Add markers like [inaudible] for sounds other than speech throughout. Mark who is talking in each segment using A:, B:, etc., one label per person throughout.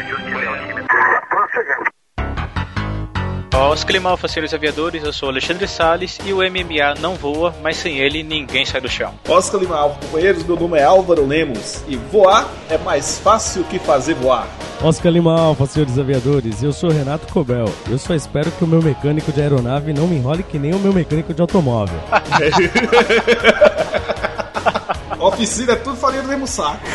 A: Os Climalfa, senhores aviadores, eu sou Alexandre Salles e o MMA não voa, mas sem ele ninguém sai do chão.
B: Oscar Lima Alfa, companheiros, meu nome é Álvaro Lemos e voar é mais fácil que fazer voar.
C: Oscar Lima Alfa, senhores aviadores, eu sou Renato Cobel. Eu só espero que o meu mecânico de aeronave não me enrole que nem o meu mecânico de automóvel. [laughs]
B: Oficina é tudo farinha do mesmo saco. [laughs]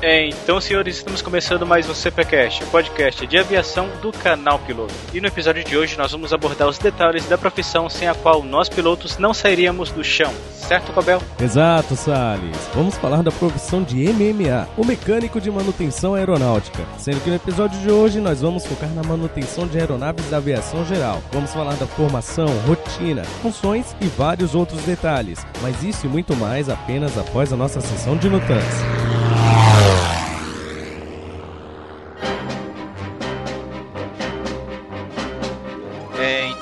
A: É, então, senhores, estamos começando mais um CPCast, o podcast de aviação do canal Piloto. E no episódio de hoje nós vamos abordar os detalhes da profissão sem a qual nós pilotos não sairíamos do chão. Certo, Cobel?
C: Exato, Salles. Vamos falar da profissão de MMA, o mecânico de manutenção aeronáutica. Sendo que no episódio de hoje nós vamos focar na manutenção de aeronaves da aviação geral. Vamos falar da formação, rotina, funções e vários outros detalhes. Mas isso e muito mais apenas após a nossa sessão de notantes.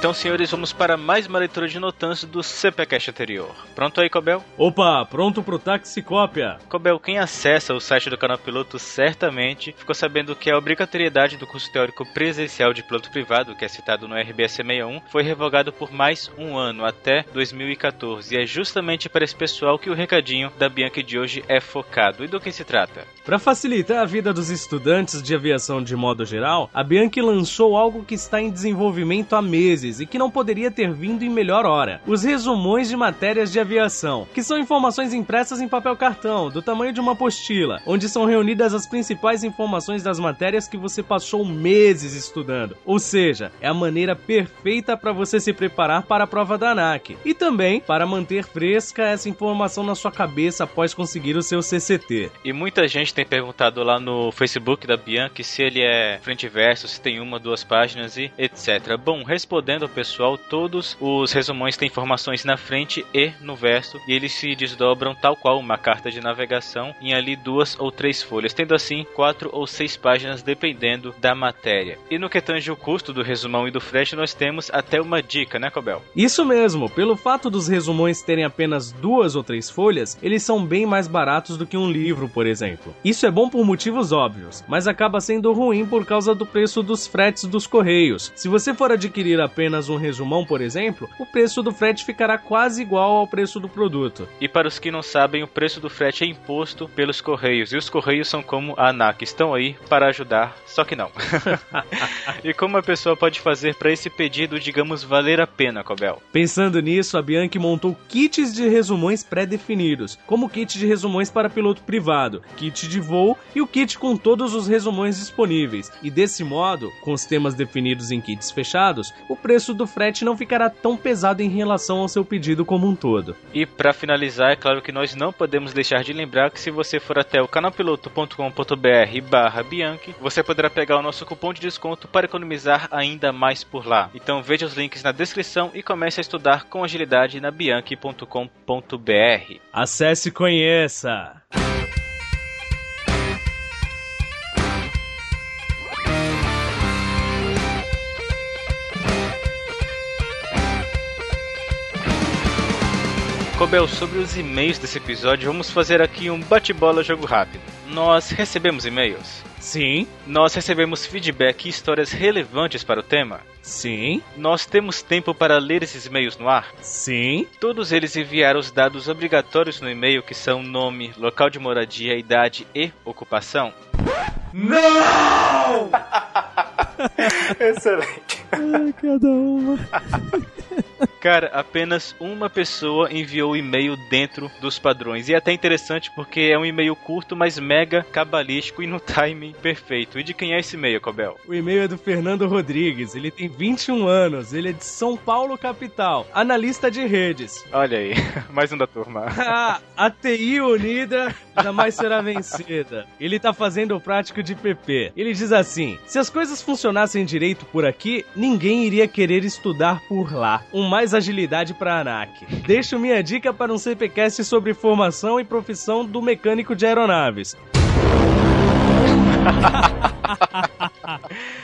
A: Então, senhores, vamos para mais uma leitura de notantes do CPCast anterior. Pronto aí, Cobel?
C: Opa, pronto pro taxicópia.
A: Cobel, quem acessa o site do canal Piloto certamente ficou sabendo que a obrigatoriedade do curso teórico presencial de piloto privado, que é citado no RBS 61, foi revogado por mais um ano, até 2014. E é justamente para esse pessoal que o recadinho da Bianchi de hoje é focado. E do que se trata?
C: Para facilitar a vida dos estudantes de aviação de modo geral, a Bianchi lançou algo que está em desenvolvimento há meses e que não poderia ter vindo em melhor hora: os resumões de matérias de aviação, que são informações impressas em papel cartão, do tamanho de uma apostila, onde são reunidas as principais informações das matérias que você passou meses estudando. Ou seja, é a maneira perfeita para você se preparar para a prova da ANAC e também para manter fresca essa informação na sua cabeça após conseguir o seu CCT.
A: E muita gente tem perguntado lá no Facebook da Bianchi se ele é frente e verso, se tem uma, duas páginas e etc. Bom, respondendo ao pessoal, todos os resumões têm informações na frente e no verso, e eles se desdobram tal qual uma carta de navegação em ali duas ou três folhas, tendo assim quatro ou seis páginas dependendo da matéria. E no que tange o custo do resumão e do frete, nós temos até uma dica, né, Cobel?
C: Isso mesmo, pelo fato dos resumões terem apenas duas ou três folhas, eles são bem mais baratos do que um livro, por exemplo. Isso é bom por motivos óbvios, mas acaba sendo ruim por causa do preço dos fretes dos correios. Se você for adquirir apenas um resumão, por exemplo, o preço do frete ficará quase igual ao preço do produto.
A: E para os que não sabem, o preço do frete é imposto pelos correios, e os correios são como a ANAC, estão aí para ajudar, só que não. [laughs] e como a pessoa pode fazer para esse pedido, digamos, valer a pena, Cobel?
C: Pensando nisso, a Bianchi montou kits de resumões pré-definidos, como o kit de resumões para piloto privado, kit de voo e o kit com todos os resumões disponíveis. E desse modo, com os temas definidos em kits fechados, o preço do frete não ficará tão pesado em relação ao seu pedido como um todo.
A: E para finalizar, é claro que nós não podemos deixar de lembrar que se você for até o canalpiloto.com.br barra Bianchi, você poderá pegar o nosso cupom de desconto para economizar ainda mais por lá. Então veja os links na descrição e comece a estudar com agilidade na bianchi.com.br.
C: Acesse e conheça!
A: Cobel, sobre os e-mails desse episódio, vamos fazer aqui um bate-bola jogo rápido. Nós recebemos e-mails?
C: Sim.
A: Nós recebemos feedback e histórias relevantes para o tema?
C: Sim.
A: Nós temos tempo para ler esses e-mails no ar?
C: Sim.
A: Todos eles enviaram os dados obrigatórios no e-mail, que são nome, local de moradia, idade e ocupação?
B: Não! [laughs]
A: Excelente.
C: Ai, cada uma.
A: Cara, apenas uma pessoa enviou o e-mail dentro dos padrões. E é até interessante porque é um e-mail curto, mas mega cabalístico e no timing perfeito. E de quem é esse e-mail, Cobel?
C: O e-mail é do Fernando Rodrigues. Ele tem 21 anos. Ele é de São Paulo, capital. Analista de redes.
A: Olha aí, [laughs] mais um da turma. [laughs]
C: A TI unida jamais será vencida. Ele tá fazendo o prático de PP. Ele diz assim: se as coisas funcionassem direito por aqui, ninguém iria querer estudar por lá. Um mais agilidade para ANAC. Deixo minha dica para um CPcast sobre formação e profissão do mecânico de aeronaves. [laughs]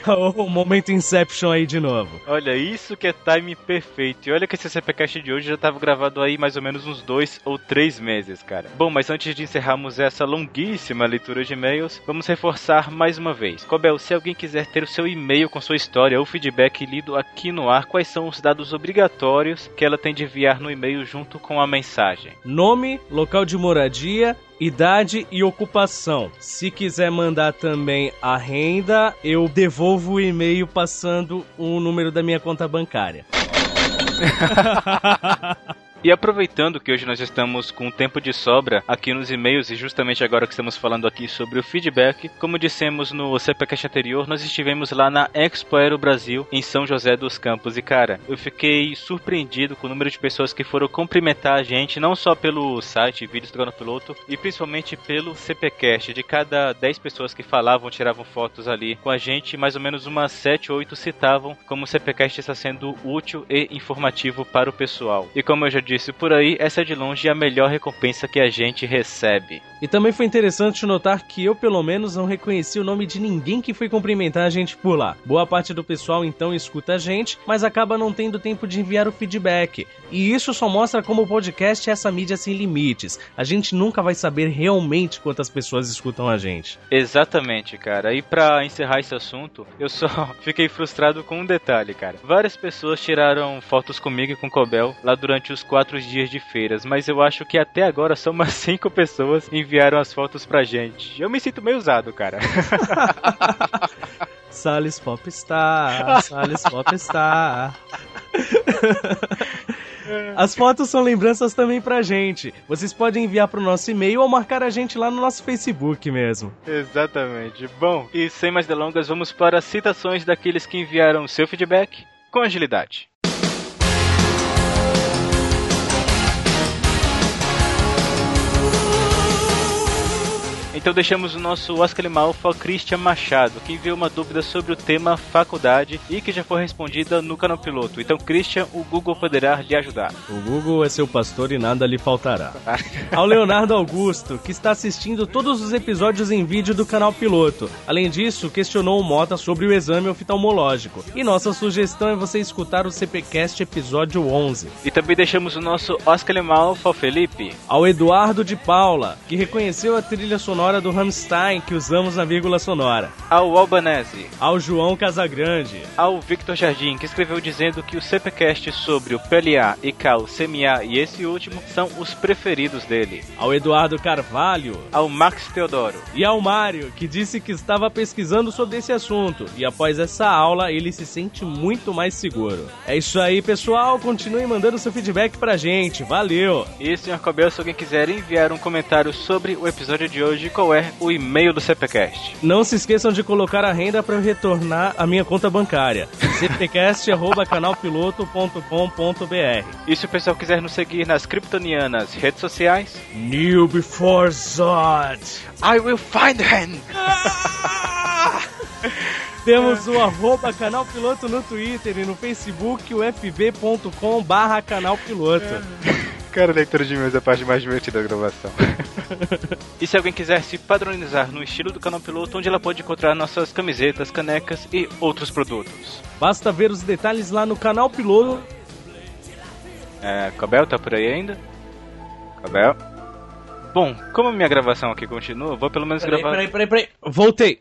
C: [laughs] o momento Inception aí de novo.
A: Olha, isso que é time perfeito. E olha que esse CPCast de hoje já estava gravado aí mais ou menos uns dois ou três meses, cara. Bom, mas antes de encerrarmos essa longuíssima leitura de e-mails, vamos reforçar mais uma vez. Cobel, se alguém quiser ter o seu e-mail com sua história ou feedback lido aqui no ar, quais são os dados obrigatórios que ela tem de enviar no e-mail junto com a mensagem?
C: Nome, local de moradia, idade e ocupação. Se quiser mandar também a renda, eu devolvo o e-mail passando o número da minha conta bancária. [laughs]
A: E aproveitando que hoje nós estamos com tempo de sobra aqui nos e-mails e justamente agora que estamos falando aqui sobre o feedback, como dissemos no CPCast anterior, nós estivemos lá na Expo Aero Brasil em São José dos Campos e cara, eu fiquei surpreendido com o número de pessoas que foram cumprimentar a gente, não só pelo site Vídeos do Gano Piloto e principalmente pelo CPCast. De cada 10 pessoas que falavam, tiravam fotos ali com a gente, mais ou menos umas 7 ou 8 citavam como o CPCast está sendo útil e informativo para o pessoal. E como eu já disse disse por aí, essa é de longe a melhor recompensa que a gente recebe.
C: E também foi interessante notar que eu, pelo menos, não reconheci o nome de ninguém que foi cumprimentar a gente por lá. Boa parte do pessoal então escuta a gente, mas acaba não tendo tempo de enviar o feedback. E isso só mostra como o podcast é essa mídia sem limites. A gente nunca vai saber realmente quantas pessoas escutam a gente.
A: Exatamente, cara. E para encerrar esse assunto, eu só [laughs] fiquei frustrado com um detalhe, cara. Várias pessoas tiraram fotos comigo e com o Cobel lá durante os quatro quatro dias de feiras, mas eu acho que até agora só umas [laughs] cinco pessoas enviaram as fotos pra gente. Eu me sinto meio usado, cara. [laughs]
C: Salles Popstar, Salles Popstar. [laughs] As fotos são lembranças também pra gente. Vocês podem enviar pro nosso e-mail ou marcar a gente lá no nosso Facebook mesmo.
A: Exatamente. Bom, e sem mais delongas, vamos para as citações daqueles que enviaram seu feedback com agilidade. Então deixamos o nosso Oscar Malfa Christian Machado, que enviou uma dúvida sobre o tema faculdade e que já foi respondida no canal piloto. Então, Christian, o Google poderá lhe ajudar.
C: O Google é seu pastor e nada lhe faltará. Ao Leonardo Augusto, que está assistindo todos os episódios em vídeo do canal piloto. Além disso, questionou o Mota sobre o exame oftalmológico. E nossa sugestão é você escutar o CPcast episódio 11.
A: E também deixamos o nosso Oscar Malfa Felipe.
C: Ao Eduardo de Paula, que reconheceu a trilha sonora sonora do Rammstein que usamos na vírgula sonora.
A: Ao Albanese.
C: Ao João Casagrande.
A: Ao Victor Jardim, que escreveu dizendo que o CPcast sobre o PLA, ICAO, CMA e esse último são os preferidos dele.
C: Ao Eduardo Carvalho.
A: Ao Max Teodoro.
C: E ao Mário, que disse que estava pesquisando sobre esse assunto e após essa aula ele se sente muito mais seguro. É isso aí, pessoal. Continue mandando seu feedback pra gente. Valeu!
A: E, Sr. Cobel, se alguém quiser enviar um comentário sobre o episódio de hoje, qual é o e-mail do CPCast.
C: Não se esqueçam de colocar a renda para retornar a minha conta bancária. [laughs] cpcast.canalpiloto.com.br
A: E se o pessoal quiser nos seguir nas kryptonianas redes sociais?
C: New before Zod.
A: I will find him! [laughs]
C: Temos o arroba canal piloto no Twitter e no Facebook, o fb.com barra canal piloto.
A: Cara, leitura de e-mails é a parte mais divertida da gravação. [laughs] e se alguém quiser se padronizar no estilo do canal piloto, onde ela pode encontrar nossas camisetas, canecas e outros produtos?
C: Basta ver os detalhes lá no canal piloto.
A: É, Cabel tá por aí ainda? Cabel? Bom, como a minha gravação aqui continua, vou pelo menos
C: peraí,
A: gravar.
C: Peraí, peraí, peraí. Voltei.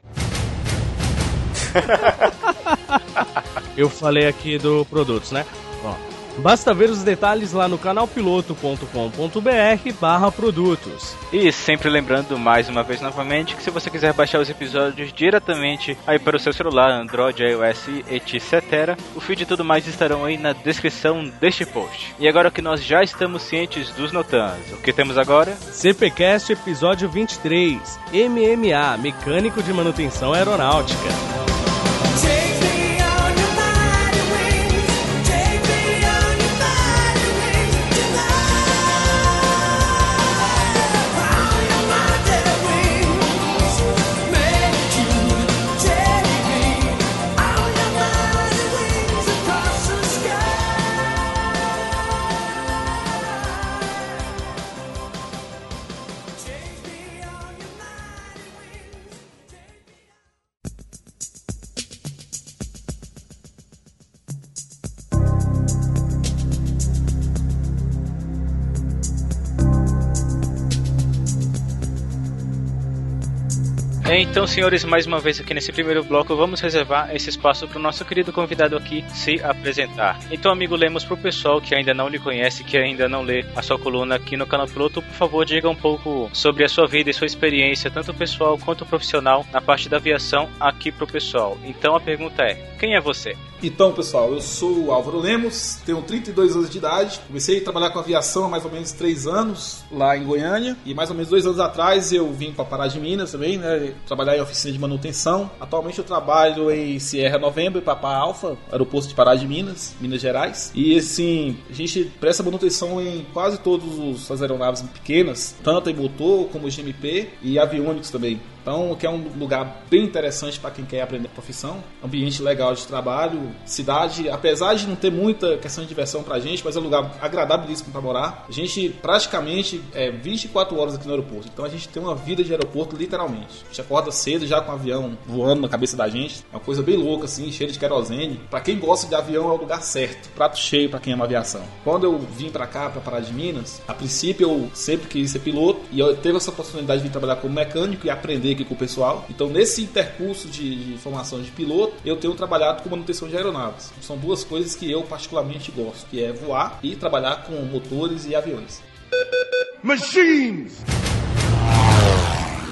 C: [laughs] Eu falei aqui do produtos, né? Ó. Basta ver os detalhes lá no canalpiloto.com.br barra produtos.
A: E sempre lembrando mais uma vez novamente que se você quiser baixar os episódios diretamente aí para o seu celular, Android, iOS, etc, o feed e tudo mais estarão aí na descrição deste post. E agora que nós já estamos cientes dos notans, o que temos agora?
C: CPcast episódio 23, MMA, mecânico de manutenção aeronáutica.
A: Então, senhores, mais uma vez aqui nesse primeiro bloco, vamos reservar esse espaço para o nosso querido convidado aqui se apresentar. Então, amigo Lemos, para o pessoal que ainda não lhe conhece, que ainda não lê a sua coluna aqui no canal Piloto, por favor, diga um pouco sobre a sua vida e sua experiência, tanto pessoal quanto profissional, na parte da aviação aqui para o pessoal. Então, a pergunta é: quem é você?
B: Então, pessoal, eu sou o Álvaro Lemos, tenho 32 anos de idade. Comecei a trabalhar com aviação há mais ou menos 3 anos lá em Goiânia. E mais ou menos 2 anos atrás eu vim para Pará de Minas também, né? Trabalhar em oficina de manutenção. Atualmente eu trabalho em Sierra Novembro e Papa Alfa, aeroporto de Pará de Minas, Minas Gerais. E assim, a gente presta manutenção em quase todas as aeronaves pequenas, tanto em motor como GMP e aviônicos também. Então, que é um lugar bem interessante para quem quer aprender a profissão. Ambiente legal de trabalho, cidade, apesar de não ter muita questão de diversão pra gente, mas é um lugar agradabilíssimo para morar. A gente praticamente é 24 horas aqui no aeroporto. Então a gente tem uma vida de aeroporto literalmente. A gente acorda cedo já com o avião voando na cabeça da gente. É uma coisa bem louca assim, cheia de querosene. Para quem gosta de avião é o lugar certo. Prato cheio para quem ama aviação. Quando eu vim para cá, para Pará de Minas, a princípio eu sempre quis ser piloto e eu teve essa oportunidade de vir trabalhar como mecânico e aprender aqui com o pessoal. Então, nesse intercurso de, de formação de piloto, eu tenho trabalhado com manutenção de aeronaves. São duas coisas que eu particularmente gosto, que é voar e trabalhar com motores e aviões.
C: Machines!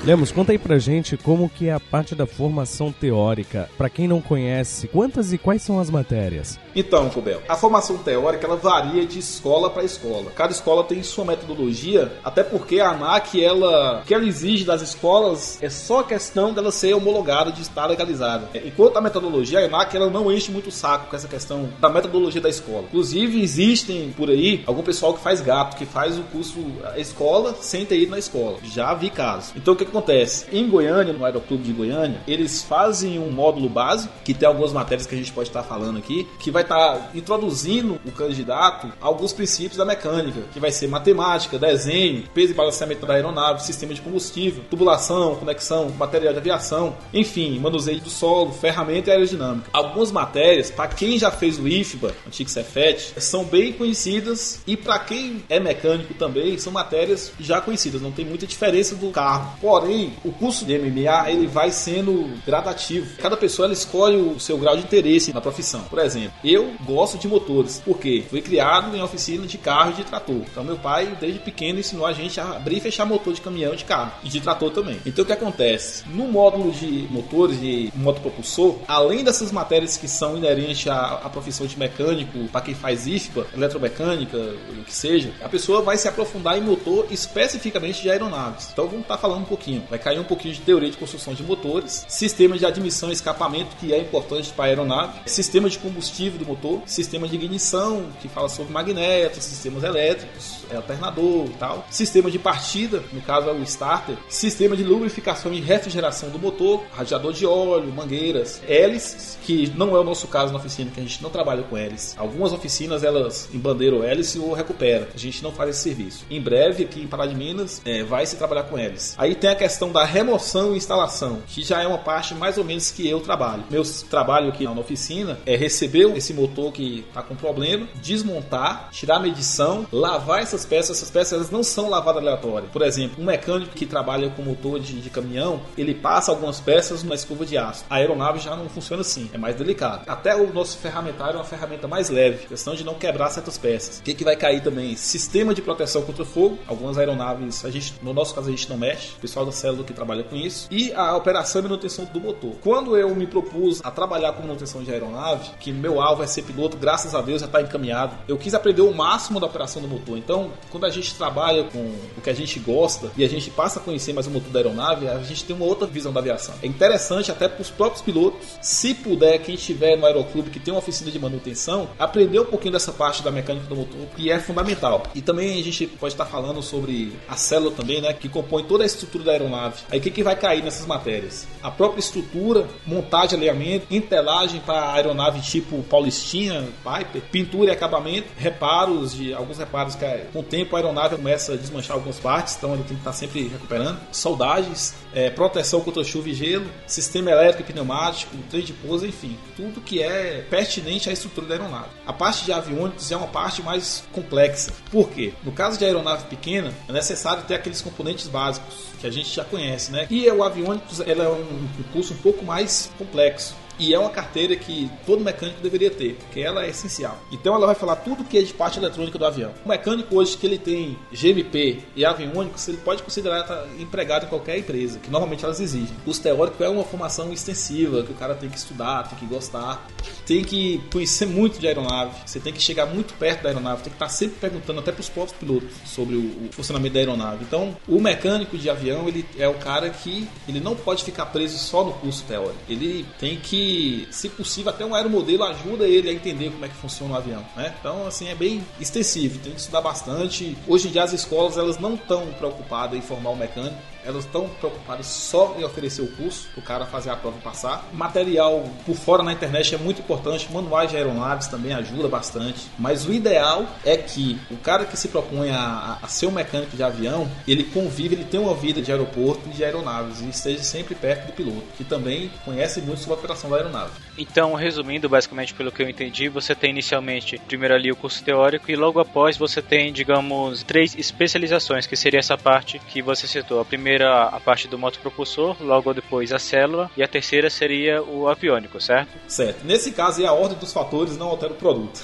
C: Lemos, conta aí pra gente como que é a parte da formação teórica. Para quem não conhece, quantas e quais são as matérias?
B: Então, Cubel, a formação teórica ela varia de escola para escola. Cada escola tem sua metodologia, até porque a ANAC ela que ela exige das escolas é só questão dela ser homologada de estar legalizada. Enquanto a metodologia a ANAC ela não enche muito o saco com essa questão da metodologia da escola. Inclusive existem por aí algum pessoal que faz gato, que faz o curso escola sem ter ido na escola. Já vi casos. Então o que, que acontece? Em Goiânia, no Aeroclube de Goiânia, eles fazem um módulo básico que tem algumas matérias que a gente pode estar falando aqui, que vai estar tá introduzindo o candidato alguns princípios da mecânica, que vai ser matemática, desenho, peso e balanceamento da aeronave, sistema de combustível, tubulação, conexão, material de aviação, enfim, manuseio do solo, ferramenta e aerodinâmica. Algumas matérias, para quem já fez o IFBA, antigo Cefet, são bem conhecidas e para quem é mecânico também, são matérias já conhecidas, não tem muita diferença do carro. Porém, o curso de MMA ele vai sendo gradativo. Cada pessoa ela escolhe o seu grau de interesse na profissão. Por exemplo, eu gosto de motores, porque fui criado em oficina de carro e de trator. Então meu pai, desde pequeno, ensinou a gente a abrir e fechar motor de caminhão de carro. E de trator também. Então o que acontece? No módulo de motores de motopropulsor, além dessas matérias que são inerentes à, à profissão de mecânico, para quem faz IFPA, eletromecânica, o que seja, a pessoa vai se aprofundar em motor especificamente de aeronaves. Então vamos estar tá falando um pouquinho. Vai cair um pouquinho de teoria de construção de motores, sistema de admissão e escapamento, que é importante para aeronave, sistema de combustível do motor, sistema de ignição, que fala sobre magnetos, sistemas elétricos, é, alternador e tal, sistema de partida, no caso é o starter, sistema de lubrificação e refrigeração do motor, radiador de óleo, mangueiras, hélices, que não é o nosso caso na oficina, que a gente não trabalha com hélice. Algumas oficinas elas embandeiram hélice ou recupera. A gente não faz esse serviço. Em breve, aqui em Pará de Minas, é, vai se trabalhar com hélice. Aí tem a questão da remoção e instalação, que já é uma parte mais ou menos que eu trabalho. Meu trabalho aqui na oficina é receber esse motor que está com problema, desmontar, tirar a medição, lavar essas peças. Essas peças elas não são lavadas aleatórias. Por exemplo, um mecânico que trabalha com motor de, de caminhão, ele passa algumas peças numa escova de aço. A aeronave já não funciona assim, é mais delicado. Até o nosso ferramentário é uma ferramenta mais leve, questão de não quebrar certas peças. O que, que vai cair também? Sistema de proteção contra fogo. Algumas aeronaves, a gente, no nosso caso, a gente não mexe. O pessoal da célula que trabalha com isso. E a operação e manutenção do motor. Quando eu me propus a trabalhar com manutenção de aeronave, que meu alvo é ser piloto, graças a Deus já está encaminhado. Eu quis aprender o máximo da operação do motor. Então, quando a gente trabalha com o que a gente gosta e a gente passa a conhecer mais o motor da aeronave, a gente tem uma outra visão da aviação. É interessante até para os próprios pilotos, se puder, quem estiver no aeroclube que tem uma oficina de manutenção, aprender um pouquinho dessa parte da mecânica do motor, que é fundamental. E também a gente pode estar falando sobre a célula também, né, que compõe toda a estrutura da aeronave. Aí o que, que vai cair nessas matérias? A própria estrutura, montagem, alinhamento, entelagem para aeronave tipo Paulistinha, Piper, pintura e acabamento, reparos de alguns reparos que com o tempo a aeronave começa a desmanchar algumas partes, então ele tem que estar sempre recuperando. Soldagens, é, proteção contra chuva e gelo, sistema elétrico e pneumático, trem de pouso, enfim, tudo que é pertinente à estrutura da aeronave. A parte de aviônicos é uma parte mais complexa. Por quê? No caso de aeronave pequena, é necessário ter aqueles componentes básicos que a gente já conhece, né? E o aviônicos ela é um curso um pouco mais complexo. E é uma carteira que todo mecânico deveria ter, porque ela é essencial. Então ela vai falar tudo que é de parte eletrônica do avião. O mecânico hoje que ele tem GMP e aviônicos, ele pode considerar estar empregado em qualquer empresa, que normalmente elas exigem. O curso teórico é uma formação extensiva, que o cara tem que estudar, tem que gostar, tem que conhecer muito de aeronave, você tem que chegar muito perto da aeronave, tem que estar sempre perguntando até para os próprios pilotos sobre o, o funcionamento da aeronave. Então, o mecânico de avião, ele é o cara que ele não pode ficar preso só no curso teórico. Ele tem que se possível, até um aeromodelo ajuda ele a entender como é que funciona o avião, né? Então, assim, é bem extensivo, tem que estudar bastante. Hoje em dia as escolas, elas não estão preocupadas em formar o mecânico, elas estão preocupadas só em oferecer o curso, o cara fazer a prova e passar. Material por fora na internet é muito importante, manuais de aeronaves também ajuda bastante. Mas o ideal é que o cara que se propõe a, a ser um mecânico de avião, ele convive, ele tem uma vida de aeroporto e de aeronaves e esteja sempre perto do piloto, que também conhece muito sobre a operação da aeronave.
A: Então, resumindo, basicamente pelo que eu entendi, você tem inicialmente primeiro ali o curso teórico e logo após você tem, digamos, três especializações, que seria essa parte que você citou. A primeira a parte do motopropulsor, logo depois a célula e a terceira seria o aviônico, certo?
B: Certo. Nesse caso, a ordem dos fatores não altera o produto.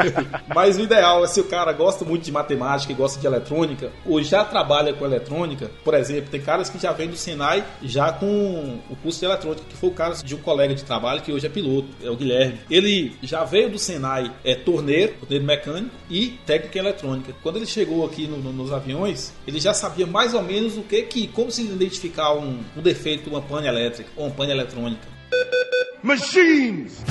B: [laughs] Mas o ideal é se o cara gosta muito de matemática e gosta de eletrônica, ou já trabalha com eletrônica, por exemplo, tem caras que já vêm do Senai já com o curso de eletrônica, que foi o caso de um colega de trabalho que hoje é piloto, é o Guilherme. Ele já veio do Senai, é torneiro, torneiro mecânico e técnico em eletrônica. Quando ele chegou aqui no, no, nos aviões, ele já sabia mais ou menos o que que como se identificar um, um defeito de uma pane elétrica ou uma pane eletrônica. Machines!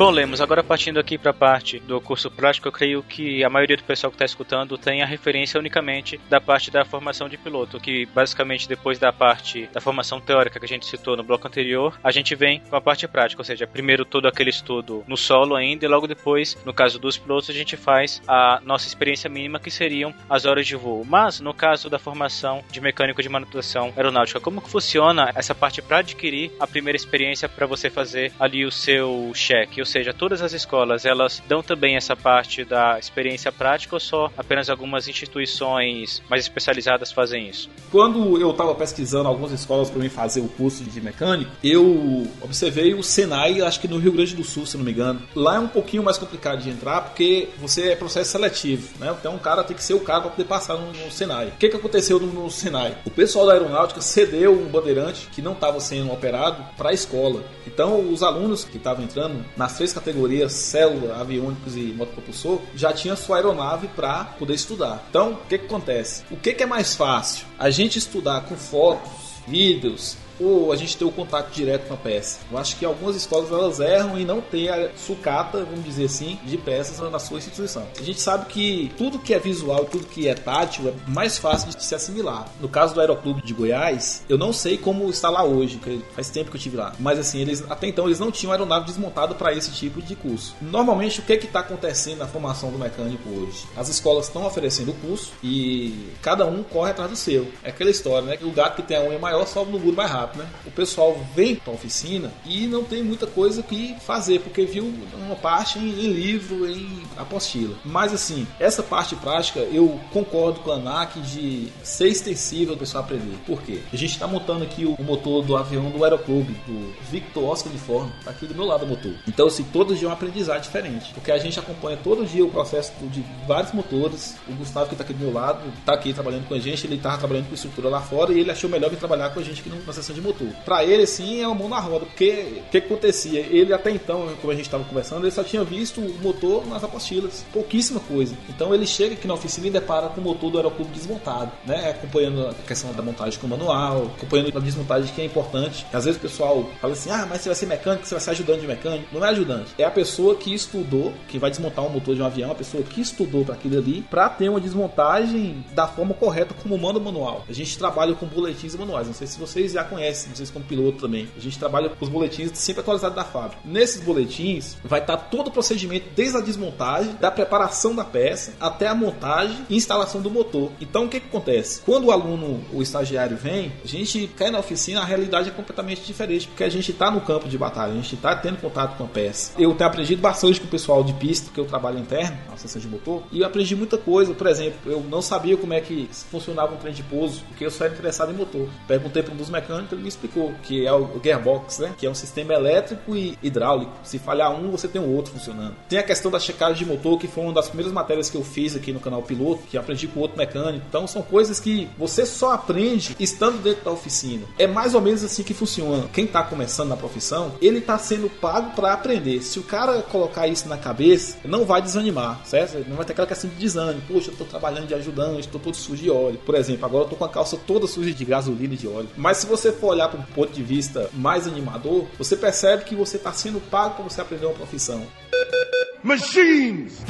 A: Bom, Lemos, agora partindo aqui para a parte do curso prático, eu creio que a maioria do pessoal que está escutando tem a referência unicamente da parte da formação de piloto, que basicamente depois da parte da formação teórica que a gente citou no bloco anterior, a gente vem com a parte prática, ou seja, primeiro todo aquele estudo no solo ainda e logo depois, no caso dos pilotos, a gente faz a nossa experiência mínima, que seriam as horas de voo. Mas no caso da formação de mecânico de manutenção aeronáutica, como que funciona essa parte para adquirir a primeira experiência para você fazer ali o seu cheque? Seja, todas as escolas elas dão também essa parte da experiência prática ou só apenas algumas instituições mais especializadas fazem isso?
B: Quando eu estava pesquisando algumas escolas para mim fazer o curso de mecânico, eu observei o Senai, acho que no Rio Grande do Sul, se não me engano. Lá é um pouquinho mais complicado de entrar porque você é processo seletivo, né? Então o cara tem que ser o cara para poder passar no, no Senai. O que, que aconteceu no, no Senai? O pessoal da aeronáutica cedeu um bandeirante que não estava sendo operado para a escola. Então os alunos que estavam entrando nas três categorias, célula, aviônicos e motopropulsor, já tinha sua aeronave para poder estudar. Então, o que, que acontece? O que, que é mais fácil? A gente estudar com fotos, vídeos, ou a gente ter o contato direto com a peça. Eu acho que algumas escolas elas erram e não têm a sucata, vamos dizer assim, de peças na sua instituição. A gente sabe que tudo que é visual, tudo que é tátil é mais fácil de se assimilar. No caso do Aeroclube de Goiás, eu não sei como está lá hoje, porque faz tempo que eu tive lá. Mas assim, eles até então eles não tinham aeronave desmontada para esse tipo de curso. Normalmente o que é que está acontecendo na formação do mecânico hoje? As escolas estão oferecendo o curso e cada um corre atrás do seu. É aquela história, né? Que o gato que tem a unha maior sobe no muro mais rápido né? O pessoal vem para a oficina e não tem muita coisa que fazer, porque viu uma parte em, livro, em apostila. Mas assim, essa parte prática eu concordo com a ANAC de ser extensível o pessoal aprender. Por quê? A gente está montando aqui o motor do avião do Aeroclube, do Victor Oscar de Forno, tá aqui do meu lado o motor. Então, assim, todo dia é um aprendizado diferente, porque a gente acompanha todo dia o processo de vários motores. O Gustavo, que está aqui do meu lado, está aqui trabalhando com a gente, ele estava trabalhando com estrutura lá fora e ele achou melhor vir trabalhar com a gente aqui na sessão de de motor. Para ele, sim, é uma mão na roda, porque o que, acontecia? Ele até então, como a gente estava conversando, ele só tinha visto o motor nas apostilas, pouquíssima coisa. Então ele chega aqui na oficina e depara com o motor do aeroclube desmontado, né? Acompanhando a questão da montagem com o manual, acompanhando a desmontagem que é importante. Às vezes o pessoal fala assim: ah, mas você vai ser mecânico, você vai ser ajudante de mecânico. Não é ajudante, é a pessoa que estudou, que vai desmontar um motor de um avião, a pessoa que estudou para aquilo ali, para ter uma desmontagem da forma correta, como manda o manual. A gente trabalha com boletins e manuais, não sei se vocês já conhecem conhece, se como piloto também. A gente trabalha com os boletins sempre atualizados da fábrica. Nesses boletins vai estar todo o procedimento, desde a desmontagem, da preparação da peça, até a montagem e instalação do motor. Então o que, que acontece? Quando o aluno, o estagiário vem, a gente cai na oficina, a realidade é completamente diferente, porque a gente está no campo de batalha, a gente está tendo contato com a peça. Eu tenho aprendido bastante com o pessoal de pista, porque eu trabalho interno, na assistência de motor, e eu aprendi muita coisa. Por exemplo, eu não sabia como é que funcionava um trem de pouso, porque eu só era interessado em motor. Perguntei para um dos mecânicos, ele me explicou que é o gearbox, né? Que é um sistema elétrico e hidráulico. Se falhar um, você tem o outro funcionando. Tem a questão da checagem de motor, que foi uma das primeiras matérias que eu fiz aqui no canal Piloto, que aprendi com outro mecânico. Então são coisas que você só aprende estando dentro da oficina. É mais ou menos assim que funciona. Quem está começando na profissão, ele está sendo pago para aprender. Se o cara colocar isso na cabeça, não vai desanimar, certo? Não vai ter aquela questão de desânimo. Poxa, eu estou trabalhando de ajudante, estou todo sujo de óleo. Por exemplo, agora eu estou com a calça toda suja de gasolina e de óleo. Mas se você for olhar para um ponto de vista mais animador, você percebe que você está sendo pago para você aprender uma profissão.
C: Machines!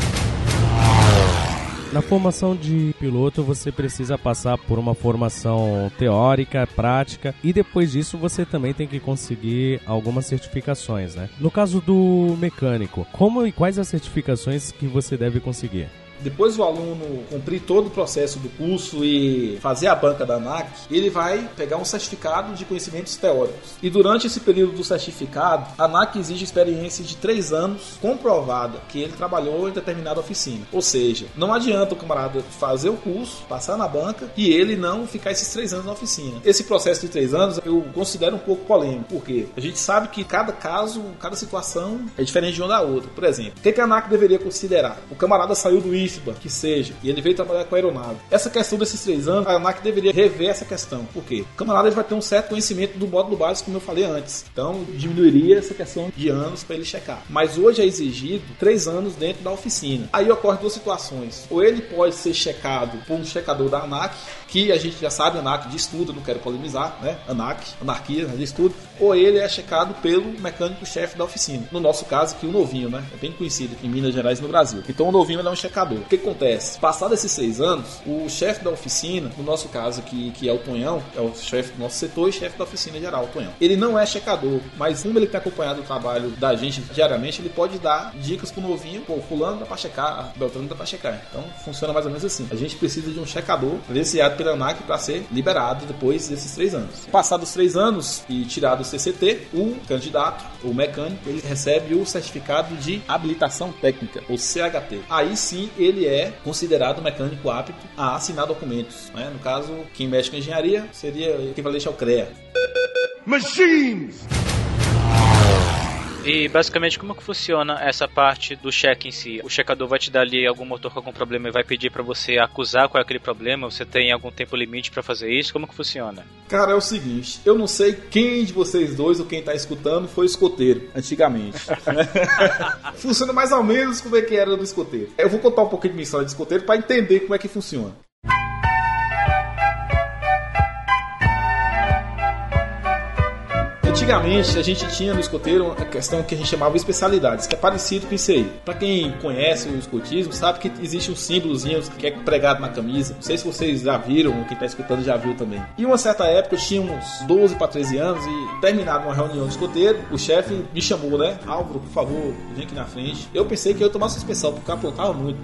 C: Na formação de piloto, você precisa passar por uma formação teórica, prática, e depois disso você também tem que conseguir algumas certificações, né? No caso do mecânico, como e quais as certificações que você deve conseguir?
B: Depois o aluno cumprir todo o processo do curso e fazer a banca da ANAC, ele vai pegar um certificado de conhecimentos teóricos. E durante esse período do certificado, a ANAC exige experiência de três anos comprovada que ele trabalhou em determinada oficina. Ou seja, não adianta o camarada fazer o curso, passar na banca e ele não ficar esses três anos na oficina. Esse processo de três anos eu considero um pouco polêmico, porque a gente sabe que cada caso, cada situação é diferente de uma da outra. Por exemplo, o que a ANAC deveria considerar? O camarada saiu do Que seja, e ele veio trabalhar com a aeronave. Essa questão desses três anos, a ANAC deveria rever essa questão. Por quê? O camarada vai ter um certo conhecimento do módulo básico, como eu falei antes. Então, diminuiria essa questão de anos para ele checar. Mas hoje é exigido três anos dentro da oficina. Aí ocorre duas situações. Ou ele pode ser checado por um checador da ANAC, que a gente já sabe, ANAC de estudo, não quero polemizar, né? ANAC, anarquia de estudo. Ou ele é checado pelo mecânico-chefe da oficina. No nosso caso, aqui o novinho, né? É bem conhecido aqui em Minas Gerais e no Brasil. Então o novinho é um checador. O que acontece? Passado esses seis anos, o chefe da oficina, no nosso caso aqui, que é o Tonhão, é o chefe do nosso setor e chefe da oficina geral, o Tonhão. Ele não é checador, mas como ele tem acompanhado o trabalho da gente diariamente, ele pode dar dicas pro novinho, pô, fulano dá pra checar, Beltrano dá pra checar. Então funciona mais ou menos assim. A gente precisa de um checador licenciado pela ANAC para ser liberado depois desses três anos. Passados os três anos e tirado o CCT, o candidato, o mecânico, ele recebe o certificado de habilitação técnica, ou CHT. Aí sim ele é considerado mecânico apto a assinar documentos. Né? No caso, quem mexe com engenharia seria equivalente ao CREA. Machines!
A: E basicamente como que funciona essa parte do cheque em si? O checador vai te dar ali algum motor com algum problema e vai pedir para você acusar qual é aquele problema? Você tem algum tempo limite para fazer isso? Como que funciona?
B: Cara, é o seguinte, eu não sei quem de vocês dois ou quem tá escutando foi escoteiro antigamente. [laughs] funciona mais ou menos como é que era do escoteiro. Eu vou contar um pouquinho de minha história de escoteiro para entender como é que funciona. Antigamente a gente tinha no escoteiro a questão que a gente chamava de especialidades, que é parecido com isso aí. Para quem conhece o escotismo, sabe que existe um símbolozinho que é pregado na camisa. Não sei se vocês já viram, ou quem tá escutando já viu também. E uma certa época eu tinha uns 12 para 13 anos e terminado uma reunião de escoteiro, o chefe me chamou, né? Álvaro, por favor, vem aqui na frente. Eu pensei que eu ia tomar porque eu aprontava muito.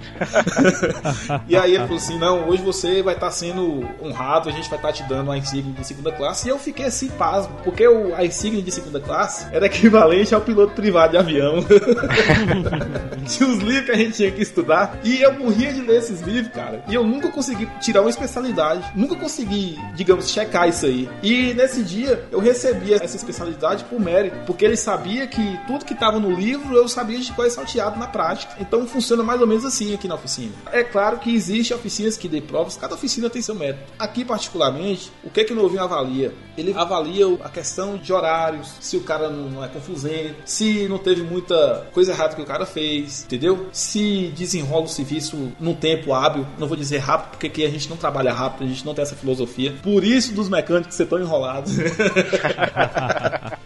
B: [laughs] e aí ele falou assim: não, hoje você vai estar tá sendo honrado, a gente vai estar tá te dando uma insígnia de segunda classe. E eu fiquei assim, pasmo, porque a insígnia de segunda classe era equivalente ao piloto privado de avião. [laughs] tinha os livros que a gente tinha que estudar e eu morria de ler esses livros, cara. E eu nunca consegui tirar uma especialidade, nunca consegui, digamos, checar isso aí. E nesse dia eu recebia essa especialidade por mérito, porque ele sabia que tudo que estava no livro eu sabia de qual é salteado na prática. Então funciona mais ou menos assim aqui na oficina. É claro que existe oficinas que dê provas, cada oficina tem seu método. Aqui, particularmente, o que, é que o novinho avalia? Ele avalia a questão de horário horários, se o cara não é confusento, se não teve muita coisa errada que o cara fez, entendeu? Se desenrola o serviço num tempo hábil, não vou dizer rápido, porque aqui a gente não trabalha rápido, a gente não tem essa filosofia. Por isso dos mecânicos ser tão enrolados. [laughs]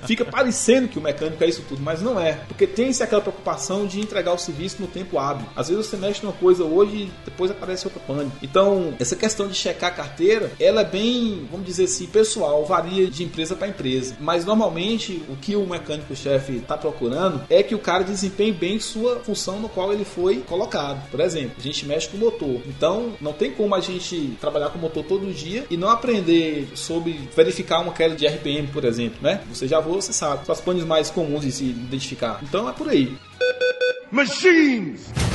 B: Fica parecendo que o mecânico é isso tudo, mas não é. Porque tem-se aquela preocupação de entregar o serviço no tempo hábil. Às vezes você mexe numa coisa hoje e depois aparece outra pane. Então, essa questão de checar a carteira, ela é bem, vamos dizer assim, pessoal, varia de empresa para empresa. Mas normalmente o que o mecânico-chefe está procurando é que o cara desempenhe bem sua função no qual ele foi colocado. Por exemplo, a gente mexe com o motor. Então, não tem como a gente trabalhar com o motor todo dia e não aprender sobre verificar uma queda de RPM, por exemplo, né? Você já voa, você sabe. São as panes mais comuns de se identificar. Então é por aí. Machines!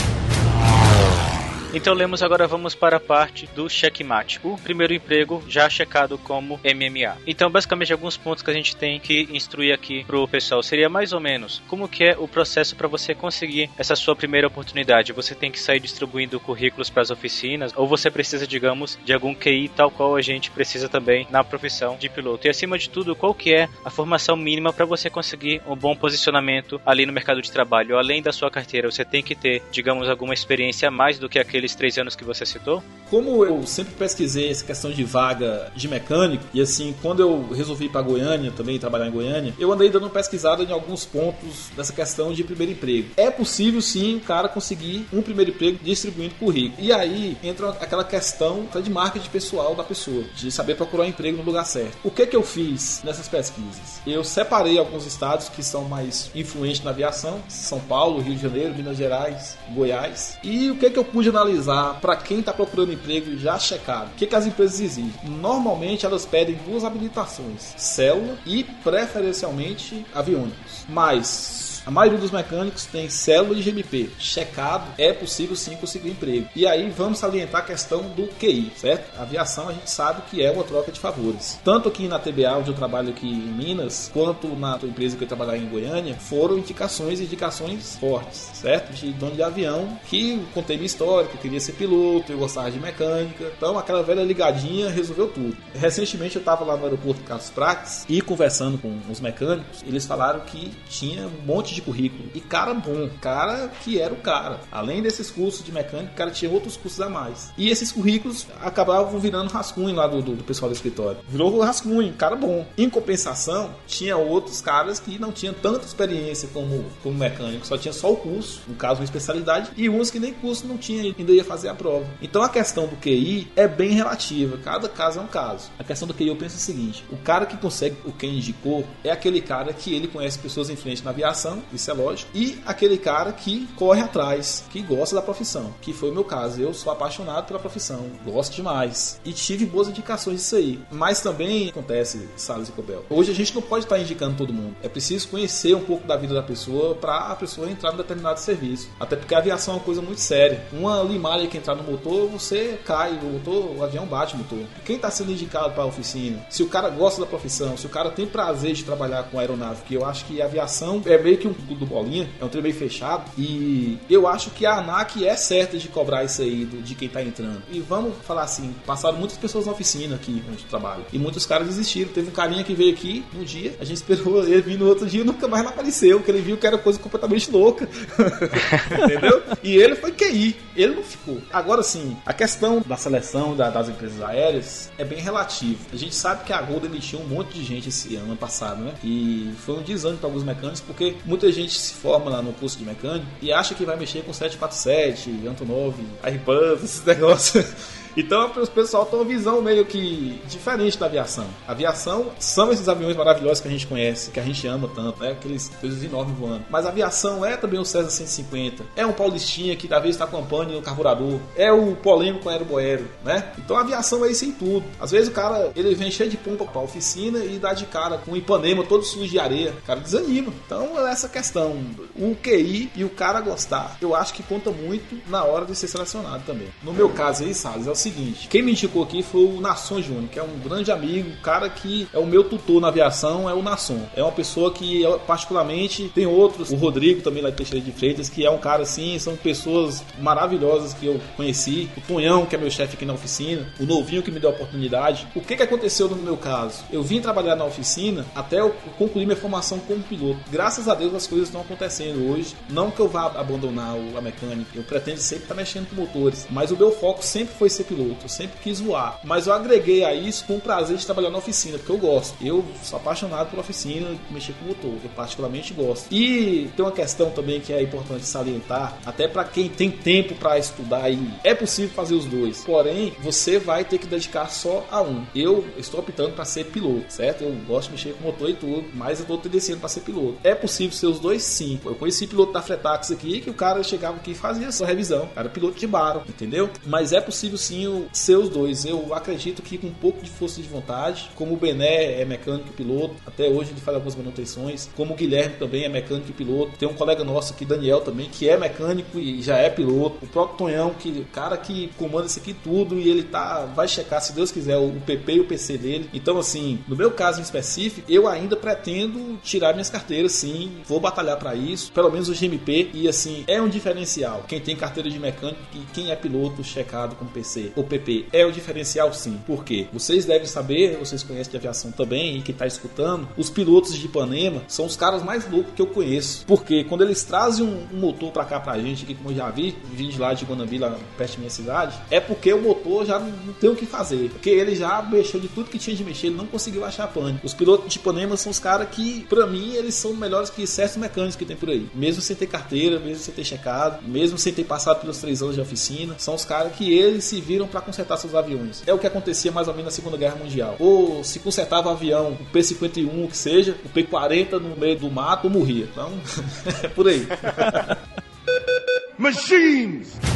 A: Então lemos agora vamos para a parte do checkmate, o primeiro emprego já checado como MMA. Então basicamente alguns pontos que a gente tem que instruir aqui pro pessoal seria mais ou menos como que é o processo para você conseguir essa sua primeira oportunidade. Você tem que sair distribuindo currículos para as oficinas ou você precisa, digamos, de algum QI tal qual a gente precisa também na profissão de piloto. E acima de tudo, qual que é a formação mínima para você conseguir um bom posicionamento ali no mercado de trabalho? Além da sua carteira, você tem que ter, digamos, alguma experiência mais do que aquele aqueles três anos que você citou?
B: Como eu sempre pesquisei essa questão de vaga de mecânico, e assim, quando eu resolvi ir para Goiânia, também trabalhar em Goiânia, eu andei dando uma pesquisada em alguns pontos dessa questão de primeiro emprego. É possível sim o cara conseguir um primeiro emprego distribuindo currículo. E aí entra aquela questão de marketing pessoal da pessoa, de saber procurar um emprego no lugar certo. O que que eu fiz nessas pesquisas? Eu separei alguns estados que são mais influentes na aviação, São Paulo, Rio de Janeiro, Minas Gerais, Goiás. E o que que eu pude analisar para quem está procurando emprego já checado. O que, que as empresas exigem? Normalmente elas pedem duas habilitações: célula e preferencialmente aviônicos. Mas a maioria dos mecânicos tem célula e GMP. Checado, é possível sim conseguir emprego. E aí vamos salientar a questão do QI, certo? A aviação a gente sabe que é uma troca de favores. Tanto aqui na TBA, onde eu trabalho aqui em Minas, quanto na tua empresa que eu trabalhar em Goiânia, foram indicações indicações fortes, certo? De dono de avião que contei minha história, que eu queria ser piloto, eu gostava de mecânica. Então aquela velha ligadinha resolveu tudo. Recentemente eu estava lá no aeroporto Carlos Prates e conversando com os mecânicos, eles falaram que tinha um monte de currículo. E cara bom, cara que era o cara. Além desses cursos de mecânica, o cara tinha outros cursos a mais. E esses currículos acabavam virando rascunho lá do, do, do pessoal do escritório. Virou rascunho, cara bom. Em compensação, tinha outros caras que não tinham tanta experiência como, como mecânico, só tinha só o curso, no caso uma especialidade, e uns que nem curso não tinha ainda ia fazer a prova. Então a questão do QI é bem relativa, cada caso é um caso. A questão do QI eu penso o seguinte: o cara que consegue o que indicou é aquele cara que ele conhece pessoas em frente na aviação isso é lógico. E aquele cara que corre atrás, que gosta da profissão, que foi o meu caso. Eu sou apaixonado pela profissão, gosto demais. E tive boas indicações disso aí. Mas também acontece, Salles e Cobel. Hoje a gente não pode estar indicando todo mundo. É preciso conhecer um pouco da vida da pessoa para a pessoa entrar em determinado serviço. Até porque a aviação é uma coisa muito séria. Uma limalha que entrar no motor, você cai, o motor, o avião bate o motor. Quem está sendo indicado para a oficina? Se o cara gosta da profissão, se o cara tem prazer de trabalhar com aeronave, que eu acho que a aviação é meio que um do Bolinha, é um trem bem fechado. E eu acho que a ANAC é certa de cobrar isso aí do, de quem tá entrando. E vamos falar assim: passaram muitas pessoas na oficina aqui onde trabalho. E muitos caras desistiram. Teve um carinha que veio aqui um dia, a gente esperou [laughs] ele vir no outro dia e nunca mais não apareceu, porque ele viu que era coisa completamente louca. [laughs] Entendeu? E ele foi QI, ele não ficou. Agora sim, a questão da seleção da, das empresas aéreas é bem relativa. A gente sabe que a Gol demitiu um monte de gente esse ano passado, né? E foi um desânimo para alguns mecânicos, porque muita gente se forma lá no curso de mecânico e acha que vai mexer com 747, Antonov, Airbus, esses [laughs] negócios. Então o pessoal tem uma visão meio que diferente da aviação. A aviação são esses aviões maravilhosos que a gente conhece, que a gente ama tanto, né? Aqueles coisas enormes voando. Mas a aviação é também o César 150. É um Paulistinha que da vez está com a no carburador. É o polêmico com aeroboero, né? Então a aviação é isso em tudo. Às vezes o cara ele vem cheio de pompa pra oficina e dá de cara com o Ipanema todo sujo de areia. O cara desanima. Então é essa questão. O QI e o cara gostar, eu acho que conta muito na hora de ser selecionado também. No meu caso aí, Salles, é o seguinte, quem me indicou aqui foi o Nasson Júnior, que é um grande amigo, cara que é o meu tutor na aviação, é o Nasson. É uma pessoa que, particularmente, tem outros, o Rodrigo também lá de Teixeira de Freitas, que é um cara assim, são pessoas maravilhosas que eu conheci. O Tonhão, que é meu chefe aqui na oficina, o Novinho que me deu a oportunidade. O que, que aconteceu no meu caso? Eu vim trabalhar na oficina até eu concluir minha formação como piloto. Graças a Deus as coisas estão acontecendo hoje. Não que eu vá abandonar a mecânica, eu pretendo sempre estar mexendo com motores, mas o meu foco sempre foi ser piloto, eu sempre quis voar. Mas eu agreguei a isso com o prazer de trabalhar na oficina, porque eu gosto. Eu sou apaixonado pela oficina, mexer com motor, eu particularmente gosto. E tem uma questão também que é importante salientar, até para quem tem tempo para estudar é possível fazer os dois. Porém, você vai ter que dedicar só a um. Eu estou optando para ser piloto, certo? Eu gosto de mexer com motor e tudo, mas eu estou tendenciando para ser piloto. É possível ser os dois? Sim. Eu conheci piloto da Fretax aqui que o cara chegava aqui e fazia sua revisão. Era piloto de baro, entendeu? Mas é possível sim ser os dois. Eu acredito que com um pouco de força de vontade, como o Bené é mecânico e piloto, até hoje ele faz algumas manutenções, como o Guilherme também é mecânico e piloto. Tem um colega nosso aqui, Daniel, também, que é mecânico e já é piloto. O próprio Tonhão, que o cara que comanda isso aqui tudo e ele tá vai checar, se Deus quiser, o PP e o PC dele. Então, assim, no meu caso em específico, eu ainda pretendo tirar minhas carteiras, sim. Vou batalhar para isso, pelo menos o GMP. E assim, é um diferencial. Quem tem carteira de mecânico e quem é piloto checado com PC ou PP é o diferencial, sim. Por quê? Vocês devem saber, vocês conhecem de aviação também e que tá escutando, os pilotos de Ipanema são os caras mais loucos que eu conheço. Porque quando eles trazem um, um motor para cá pra gente, aqui como eu já vi, vim de lá de Guanambi, lá perto da minha cidade, é porque o motor já não tem o que fazer. Porque ele já mexeu de tudo que tinha de mexer, ele não conseguiu achar pane. Os pilotos de Ipanema são os caras que, para mim, eles são melhores que certos mecânicos que tem por aí. Mesmo sem ter carteira, mesmo sem ter checado, mesmo sem ter passado pelos três anos de oficina, são os caras que eles se viram para consertar seus aviões. É o que acontecia mais ou menos na Segunda Guerra Mundial. Ou se consertava o avião, o P-51, o que seja, o P-40 no meio do mato, morria. Então, [laughs] é por aí.
C: Machines!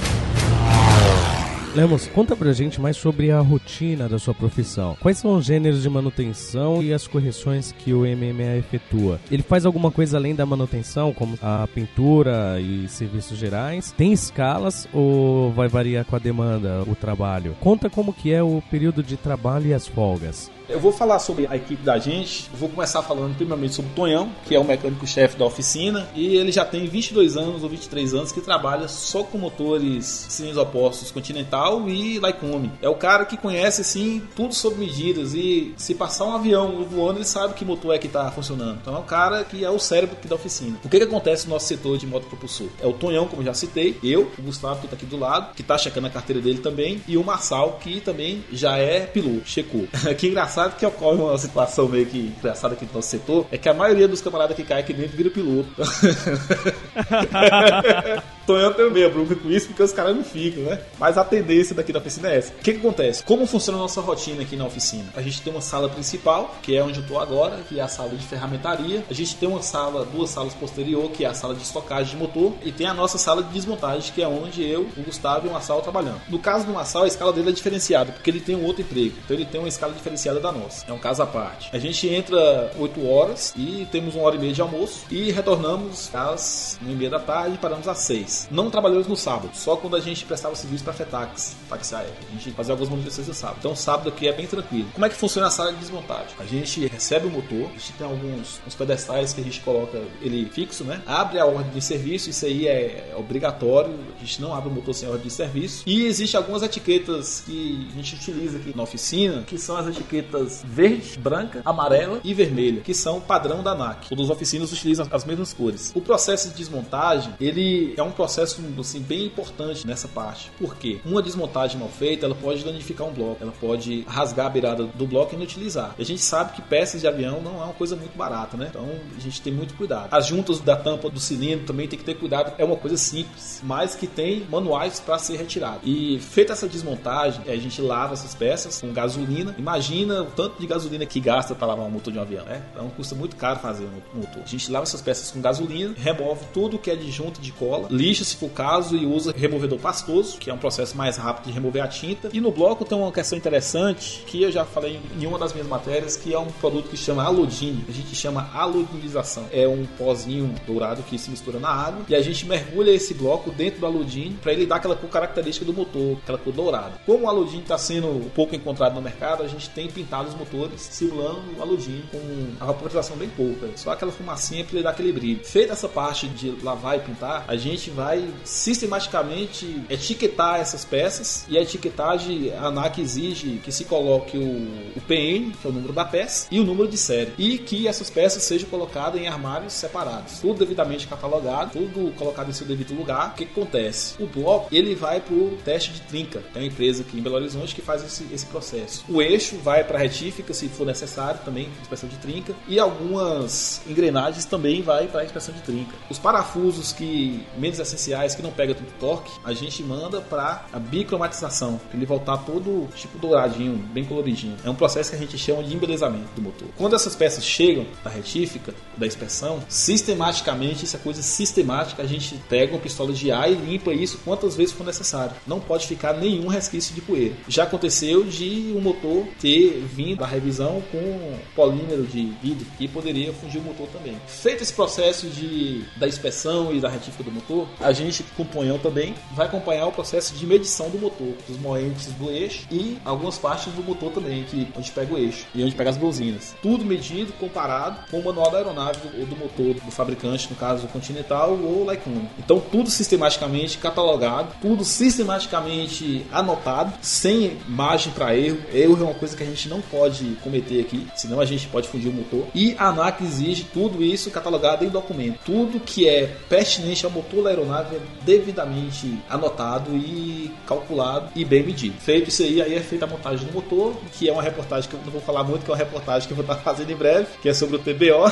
C: Lemos, conta pra gente mais sobre a rotina da sua profissão. Quais são os gêneros de manutenção e as correções que o MMA efetua? Ele faz alguma coisa além da manutenção, como a pintura e serviços gerais? Tem escalas ou vai variar com a demanda, o trabalho? Conta como que é o período de trabalho e as folgas.
B: Eu vou falar sobre a equipe da gente. vou começar falando primeiramente sobre o Tonhão, que é o mecânico-chefe da oficina. E ele já tem 22 anos ou 23 anos que trabalha só com motores cilindros opostos Continental e Lycoming. É o cara que conhece assim tudo sobre medidas e se passar um avião voando, ele sabe que motor é que está funcionando. Então é o cara que é o cérebro da oficina. O que, que acontece no nosso setor de moto propulsor? É o Tonhão, como já citei, eu, o Gustavo que está aqui do lado, que está checando a carteira dele também, e o Marçal, que também já é piloto, checou. [laughs] que engraçado engraçado que ocorre uma situação meio que engraçada aqui no nosso setor, é que a maioria dos camaradas que caem aqui dentro vira piloto. [laughs] Tonhão tem meio bronca com isso porque os caras não ficam, né? Mas a tendência daqui da oficina é essa. O que, que acontece? Como funciona a nossa rotina aqui na oficina? A gente tem uma sala principal, que é onde eu tô agora, que é a sala de ferramentaria. A gente tem uma sala, duas salas posterior, que é a sala de estocagem de motor. E tem a nossa sala de desmontagem, que é onde eu, o Gustavo e o Marçal trabalhando. No caso do Marçal, a escala dele é diferenciada, porque ele tem um outro emprego. Então ele tem uma escala diferenciada da nossa. É um caso à parte. A gente entra 8 horas e temos uma hora e meia de almoço e retornamos às 1 e meia da tarde e paramos às 6. Não trabalhamos no sábado, só quando a gente prestava serviço para Fetax, táxi. A gente fazia algumas manutenções no sábado. Então sábado aqui é bem tranquilo. Como é que funciona a sala de desmontagem? A gente recebe o motor, a gente tem alguns uns pedestais que a gente coloca ele fixo, né? Abre a ordem de serviço, isso aí é obrigatório. A gente não abre o motor sem ordem de serviço. E existe algumas etiquetas que a gente utiliza aqui na oficina, que são as etiquetas verde, branca, amarela e vermelha, que são padrão da ANAC. Todas as oficinas utilizam as mesmas cores. O processo de desmontagem, ele é um processo assim bem importante nessa parte. Por quê? Uma desmontagem mal feita, ela pode danificar um bloco, ela pode rasgar a beirada do bloco e inutilizar. E a gente sabe que peças de avião não é uma coisa muito barata, né? Então a gente tem muito cuidado. As juntas da tampa do cilindro também tem que ter cuidado. É uma coisa simples, mas que tem manuais para ser retirado. E feita essa desmontagem, a gente lava essas peças com gasolina. Imagina o tanto de gasolina que gasta para lavar um motor de um avião, né? Então custa muito caro fazer um motor. A gente lava essas peças com gasolina, remove tudo que é de junta de cola, limpa lixa se for o caso e usa removedor pastoso, que é um processo mais rápido de remover a tinta. E no bloco tem uma questão interessante que eu já falei em uma das minhas matérias, que é um produto que chama aludine. A gente chama aludinização. É um pozinho dourado que se mistura na água e a gente mergulha esse bloco dentro do aludine para ele dar aquela cor característica do motor, aquela cor dourada. Como o aludine está sendo pouco encontrado no mercado, a gente tem pintado os motores simulando o aludine com a vaporização bem pouca, só aquela fumacinha para ele dar aquele brilho. Feita essa parte de lavar e pintar, a gente vai sistematicamente etiquetar essas peças e a etiquetagem a ANAC exige que se coloque o, o PN, que é o número da peça, e o número de série, e que essas peças sejam colocadas em armários separados, tudo devidamente catalogado, tudo colocado em seu devido lugar. O que, que acontece? O bloco ele vai para o teste de trinca, é uma empresa aqui em Belo Horizonte que faz esse, esse processo. O eixo vai para a retífica, se for necessário, também inspeção de trinca, e algumas engrenagens também vai para a inspeção de trinca. Os parafusos que menos essenciais, que não pega tanto torque, a gente manda para a bicromatização, para ele voltar todo tipo douradinho, bem coloridinho. É um processo que a gente chama de embelezamento do motor. Quando essas peças chegam da retífica, da inspeção, sistematicamente, isso é coisa sistemática, a gente pega uma pistola de ar e limpa isso quantas vezes for necessário. Não pode ficar nenhum resquício de poeira. Já aconteceu de um motor ter vindo da revisão com polímero de vidro que poderia fungir o motor também. Feito esse processo de, da inspeção e da retífica do motor, a gente, com o também, vai acompanhar o processo de medição do motor, dos moentes do eixo e algumas partes do motor também, que onde pega o eixo e onde pega as buzinas. Tudo medido, comparado com o manual da aeronave do, do motor do fabricante, no caso Continental ou Lycone. Então tudo sistematicamente catalogado, tudo sistematicamente anotado, sem margem para erro. Erro é uma coisa que a gente não pode cometer aqui, senão a gente pode fundir o motor. E a ANAC exige tudo isso catalogado em documento. Tudo que é pertinente ao motor da aeronave é devidamente anotado e calculado e bem medido. Feito isso aí, aí é feita a montagem do motor, que é uma reportagem que eu não vou falar muito, que é uma reportagem que eu vou estar [laughs] fazendo em breve, que é sobre o TBO.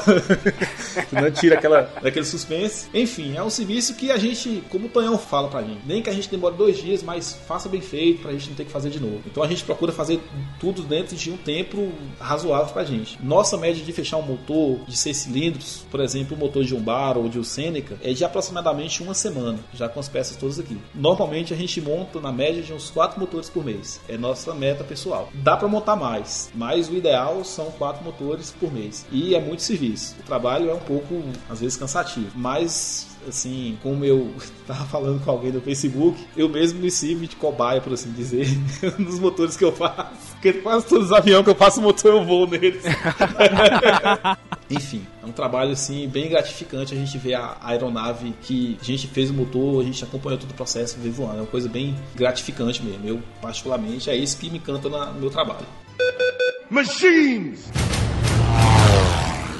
B: [laughs] não tira aquela, aquele suspense. Enfim, é um serviço que a gente, como o Tonhão fala pra gente, nem que a gente demore dois dias, mas faça bem feito pra gente não ter que fazer de novo. Então a gente procura fazer tudo dentro de um tempo razoável pra gente. Nossa média de fechar um motor de seis cilindros, por exemplo, o motor de um bar ou de um Seneca, é de aproximadamente uma semana, já com as peças todas aqui. Normalmente a gente monta na média de uns quatro motores por mês. É nossa meta pessoal. Dá para montar mais, mas o ideal são quatro motores por mês. E é muito serviço. O trabalho é um pouco, às vezes, cansativo. Mas assim, como eu [laughs] tava falando com alguém no Facebook, eu mesmo me sirvo de cobaia, por assim dizer, [laughs] nos motores que eu faço. Porque quase todos os aviões que eu faço motor eu vou neles. [laughs] Enfim, é um trabalho assim bem gratificante a gente ver a aeronave que a gente fez o motor, a gente acompanhou todo o processo veio voando. É uma coisa bem gratificante mesmo. Eu, particularmente, é isso que me encanta no meu trabalho. Machines!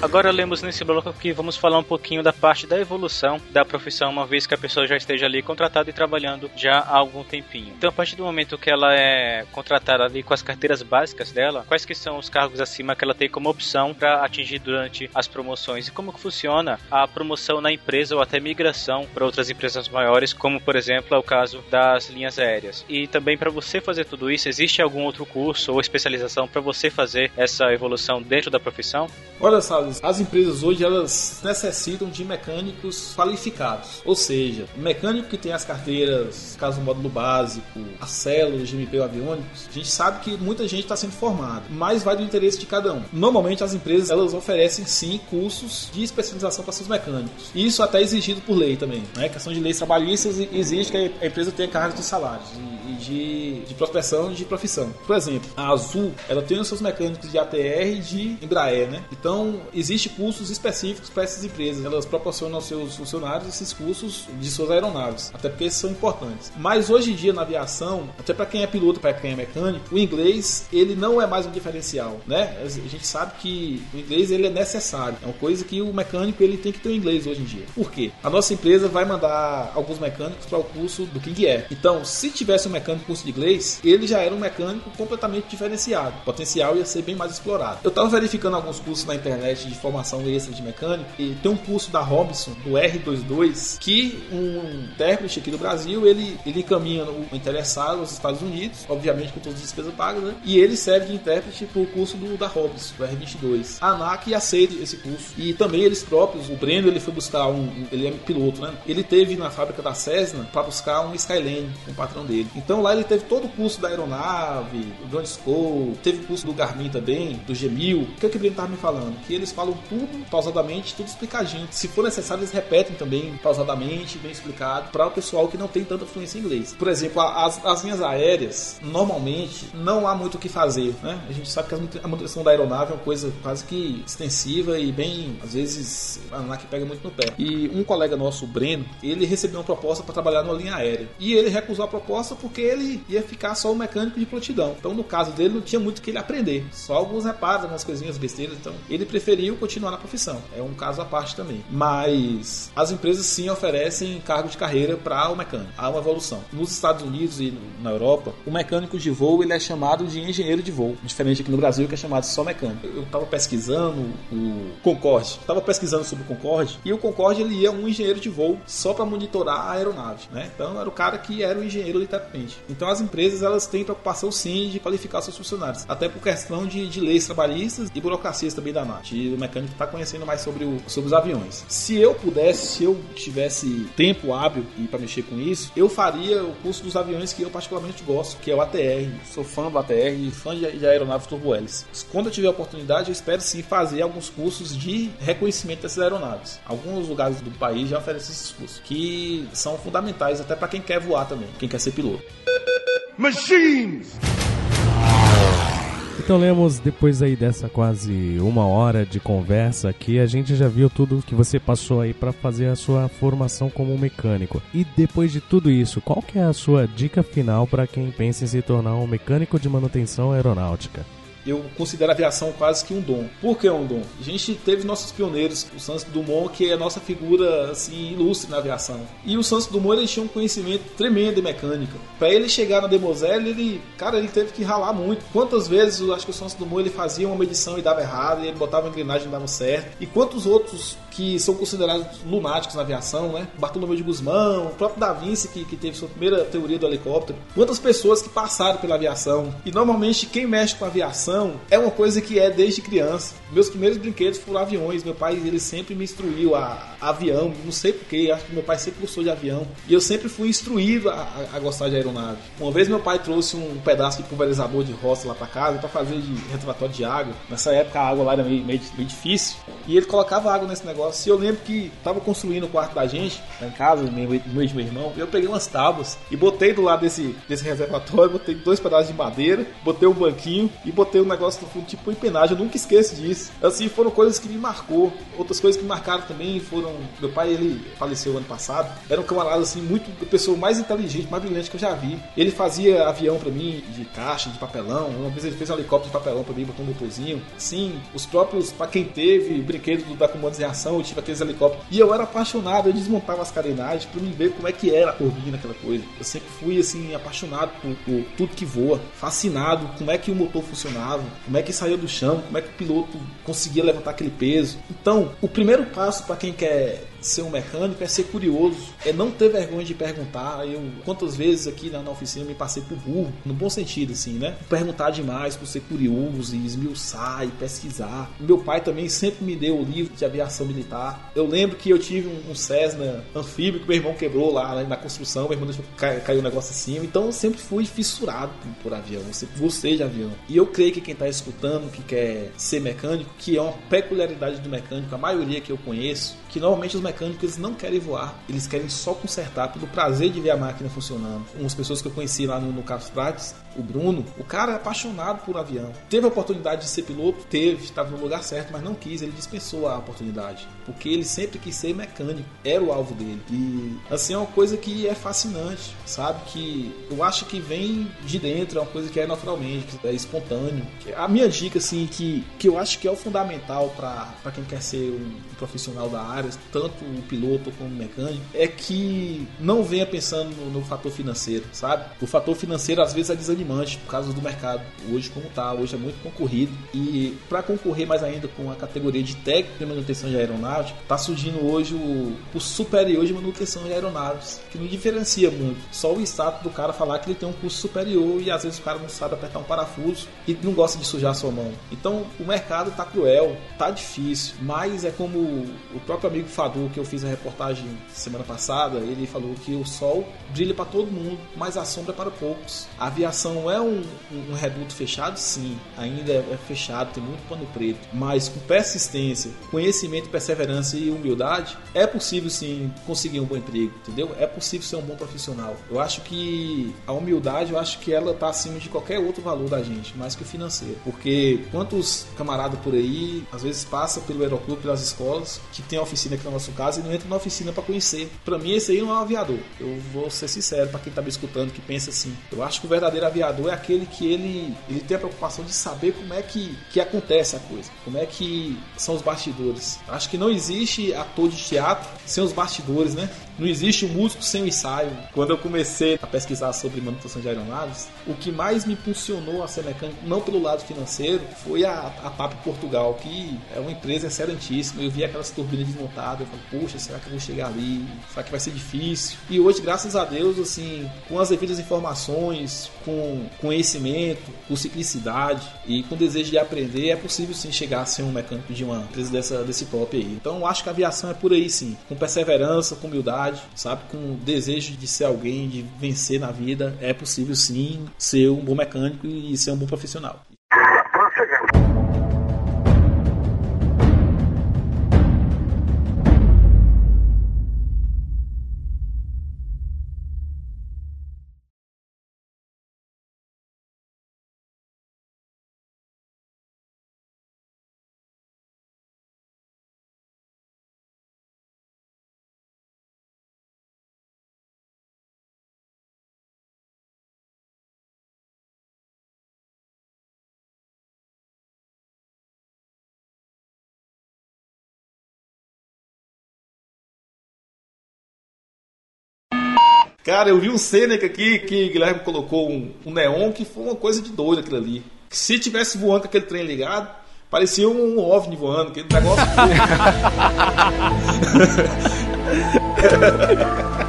A: Agora lemos nesse bloco que vamos falar um pouquinho da parte da evolução da profissão, uma vez que a pessoa já esteja ali contratada e trabalhando já há algum tempinho. Então, a partir do momento que ela é contratada ali com as carteiras básicas dela, quais que são os cargos acima que ela tem como opção para atingir durante as promoções e como que funciona a promoção na empresa ou até migração para outras empresas maiores, como por exemplo é o caso das linhas aéreas. E também para você fazer tudo isso, existe algum outro curso ou especialização para você fazer essa evolução dentro da profissão?
B: Olha, As empresas hoje elas necessitam de mecânicos qualificados, ou seja, mecânico que tem as carteiras, caso módulo básico, células de MP aviônicos, a gente sabe que muita gente está sendo formada, mas vai do interesse de cada um. Normalmente as empresas elas oferecem sim cursos de especialização para seus mecânicos. Isso até é exigido por lei também, né? A questão de leis trabalhistas exige que a empresa tenha cargos de salários e de, de prospecção de profissão. Por exemplo, a Azul ela tem os seus mecânicos de ATR de Embraer, né? Então existe cursos específicos para essas empresas. Elas proporcionam aos seus funcionários esses cursos de suas aeronaves, até porque são importantes. Mas hoje em dia na aviação, até para quem é piloto, para quem é mecânico, o inglês ele não é mais um diferencial, né? A gente sabe que o inglês ele é necessário. É uma coisa que o mecânico ele tem que ter o inglês hoje em dia. Por quê? A nossa empresa vai mandar alguns mecânicos para o curso do King Air. Então, se tivesse um mecânico mecânico curso de inglês, ele já era um mecânico completamente diferenciado. O potencial ia ser bem mais explorado. Eu estava verificando alguns cursos na internet de formação extra de mecânico e tem um curso da Robinson, do R22, que um intérprete aqui do Brasil, ele, ele encaminha o interessado aos Estados Unidos, obviamente com todas as despesas pagas, né? E ele serve de intérprete para o curso do, da Robinson, do R22. A ANAC aceita esse curso. E também eles próprios, o Breno, ele foi buscar um, ele é piloto, né? Ele teve na fábrica da Cessna para buscar um Skylane o patrão dele. Então lá ele teve todo o curso da aeronave, do John School, teve o curso do Garmin também, do G1000. O que é que o Breno estava me falando? Que eles falam tudo pausadamente, tudo explicadinho. Se for necessário, eles repetem também pausadamente, bem explicado, para o pessoal que não tem tanta fluência em inglês. Por exemplo, as, as linhas aéreas, normalmente, não há muito o que fazer, né? A gente sabe que a manutenção da aeronave é uma coisa quase que extensiva e bem, às vezes, a que pega muito no pé. E um colega nosso, o Breno, ele recebeu uma proposta para trabalhar numa linha aérea. E ele recusou a proposta porque ele ia ficar só o mecânico de prontidão. Então, no caso dele, não tinha muito que ele aprender. Só alguns reparos, algumas coisinhas besteiras. Então, ele preferiu continuar na profissão. É um caso à parte também. Mas as empresas sim oferecem cargo de carreira para o mecânico. Há uma evolução. Nos Estados Unidos e na Europa, o mecânico de voo ele é chamado de engenheiro de voo. Diferente aqui no Brasil, que é chamado só mecânico. Eu estava pesquisando o Concorde. Estava pesquisando sobre o Concorde. E o Concorde ele ia um engenheiro de voo só para monitorar a aeronave. Né? Então era o cara que era o engenheiro literalmente. Então as empresas elas têm preocupação sim de qualificar seus funcionários. Até por questão de, de leis trabalhistas e burocracias também da NAT. E o mecânico está conhecendo mais sobre, o, sobre os aviões. Se eu pudesse, se eu tivesse tempo hábil para mexer com isso, eu faria o curso dos aviões que eu particularmente gosto, que é o ATR. Sou fã do ATR e fã de, de aeronaves turbo-hélice. Quando eu tiver oportunidade, eu espero sim fazer alguns cursos de reconhecimento dessas aeronaves. Alguns lugares do país já oferecem esses cursos, que são fundamentais até para quem quer voar também, quem quer ser piloto. Machines!
C: Então, Lemos, depois aí dessa quase uma hora de conversa aqui, a gente já viu tudo que você passou aí para fazer a sua formação como mecânico. E depois de tudo isso, qual que é a sua dica final para quem pensa em se tornar um mecânico de manutenção aeronáutica?
B: Eu considero a aviação quase que um dom. Por que é um dom? A gente teve nossos pioneiros, o Santos Dumont, que é a nossa figura assim, ilustre na aviação. E o Santos Dumont ele tinha um conhecimento tremendo de mecânica. Para ele chegar na Demoselle, ele, cara, ele teve que ralar muito. Quantas vezes eu acho que o Santos Dumont ele fazia uma medição e dava errado, e ele botava uma engrenagem e dava certo. E quantos outros que são considerados lunáticos na aviação, né? Bartolomeu de Guzmão, o próprio Da Vinci, que, que teve sua primeira teoria do helicóptero. Quantas pessoas que passaram pela aviação. E normalmente quem mexe com aviação é uma coisa que é desde criança. Meus primeiros brinquedos foram aviões. Meu pai, ele sempre me instruiu a, a avião. Não sei porquê, acho que meu pai sempre gostou de avião. E eu sempre fui instruído a, a, a gostar de aeronave. Uma vez meu pai trouxe um pedaço de pulverizador de roça lá para casa para fazer de retratório de água. Nessa época a água lá era meio, meio, meio difícil. E ele colocava água nesse negócio negócio. E eu lembro que tava construindo o quarto da gente, lá em casa, de meu irmão, eu peguei umas tábuas e botei do lado desse, desse reservatório, botei dois pedaços de madeira, botei um banquinho e botei um negócio no fundo, tipo empenagem. Eu nunca esqueço disso. Assim, foram coisas que me marcou. Outras coisas que me marcaram também foram. Meu pai, ele faleceu ano passado. Era um camarada, assim, muito. A pessoa mais inteligente, mais brilhante que eu já vi. Ele fazia avião para mim, de caixa, de papelão. Uma vez ele fez um helicóptero de papelão para mim, botou um motorzinho. Sim, os próprios, para quem teve brinquedo da comandos em ação, eu tive aqueles helicópteros. E eu era apaixonado, eu desmontava as carenagens pra me ver como é que era a turbina, aquela coisa. Eu sempre fui, assim, apaixonado por, por, tudo que voa, fascinado como é que o motor funcionava, como é que saía do chão, como é que o piloto conseguia levantar aquele peso. Então, o primeiro passo para quem quer ser um mecânico é ser curioso, é não ter vergonha de perguntar. Eu, quantas vezes aqui na, na oficina me passei por burro, no bom sentido, assim, né? Perguntar demais, por ser curioso e esmiuçar e pesquisar. Meu pai também sempre me deu o livro de aviação militar. Eu lembro que eu tive um, um Cessna anfíbio que meu irmão quebrou lá né, na construção, meu irmão deixou cair, caiu um negócio acima. Então eu sempre fui fissurado por, por avião, eu sempre gostei de avião. E eu creio que quem está escutando, que quer ser mecânico, que é uma peculiaridade do mecânico, a maioria que eu conheço, que normalmente os mecânicos não querem voar, eles querem só consertar pelo prazer de ver a máquina funcionando. Umas pessoas que eu conheci lá no, no Carlos Prates, o Bruno, o cara é apaixonado por avião. Teve a oportunidade de ser piloto? Teve, estava no lugar certo, mas não quis, ele dispensou a oportunidade. Porque ele sempre quis ser mecânico, era o alvo dele. E assim é uma coisa que é fascinante, sabe? Que eu acho que vem de dentro, é uma coisa que é naturalmente, é espontâneo. A minha dica, assim, que, que eu acho que é o fundamental para quem quer ser um profissional da área, tanto o piloto como o mecânico, é que não venha pensando no, no, fator financeiro, sabe? O fator financeiro às vezes é desanimante por causa do mercado. Hoje, como tá, hoje é muito concorrido. E para concorrer mais ainda com a categoria de técnico de manutenção de aeronáutica, tá surgindo hoje o, o superior de manutenção de aeronaves, que não diferencia muito. Só o status do cara falar que ele tem um curso superior e às vezes o cara não sabe apertar um parafuso e não gosta de sujar a sua mão. Então o mercado tá cruel, tá difícil, mas é como o próprio amigo Fadu, que eu fiz a reportagem semana passada, ele falou que o sol brilha para todo mundo, mas a sombra é para poucos. A aviação é um, um, reduto fechado, sim, ainda é, é fechado, tem muito pano preto, mas com persistência, conhecimento, perseverança e humildade, é possível sim conseguir um bom emprego, entendeu? É possível ser um bom profissional. Eu acho que a humildade, eu acho que ela está acima de qualquer outro valor da gente, mais que o financeiro. Porque quantos camaradas por aí, às vezes passa pelo aeroclube, pelas escolas, que tem oficina aqui no nosso caso e não entra na oficina para conhecer. Para mim, esse aí não é um aviador. Eu vou ser sincero para quem tá me escutando que pensa assim. Eu acho que o verdadeiro aviador é aquele que ele, ele tem a preocupação de saber como é que, que acontece a coisa, como é que são os bastidores. Acho que não existe ator de teatro sem os bastidores, né? Não existe um músico sem um ensaio. Quando eu comecei a pesquisar sobre manutenção de aeronaves, o que mais me impulsionou a ser mecânico, não pelo lado financeiro, foi a, a TAP Portugal, que é uma empresa excelentíssima. Eu vi aquelas turbinas desmontadas, eu falei, poxa, será que eu vou chegar ali? Será que vai ser difícil? E hoje, graças a Deus, assim, com as devidas informações, com conhecimento, com simplicidade e com desejo de aprender, é possível sim chegar a ser um mecânico de uma empresa dessa, desse top aí. Então, acho que a aviação é por aí sim, com perseverança, com humildade sabe? Com desejo de ser alguém, de vencer na vida, é possível sim ser um bom mecânico e ser um bom profissional. Cara, eu vi um Seneca aqui que Guilherme colocou um, um neon que foi uma coisa de doido aquilo ali. Se tivesse voando com aquele trem ligado, parecia um OVNI voando, aquele negócio. [laughs] [laughs]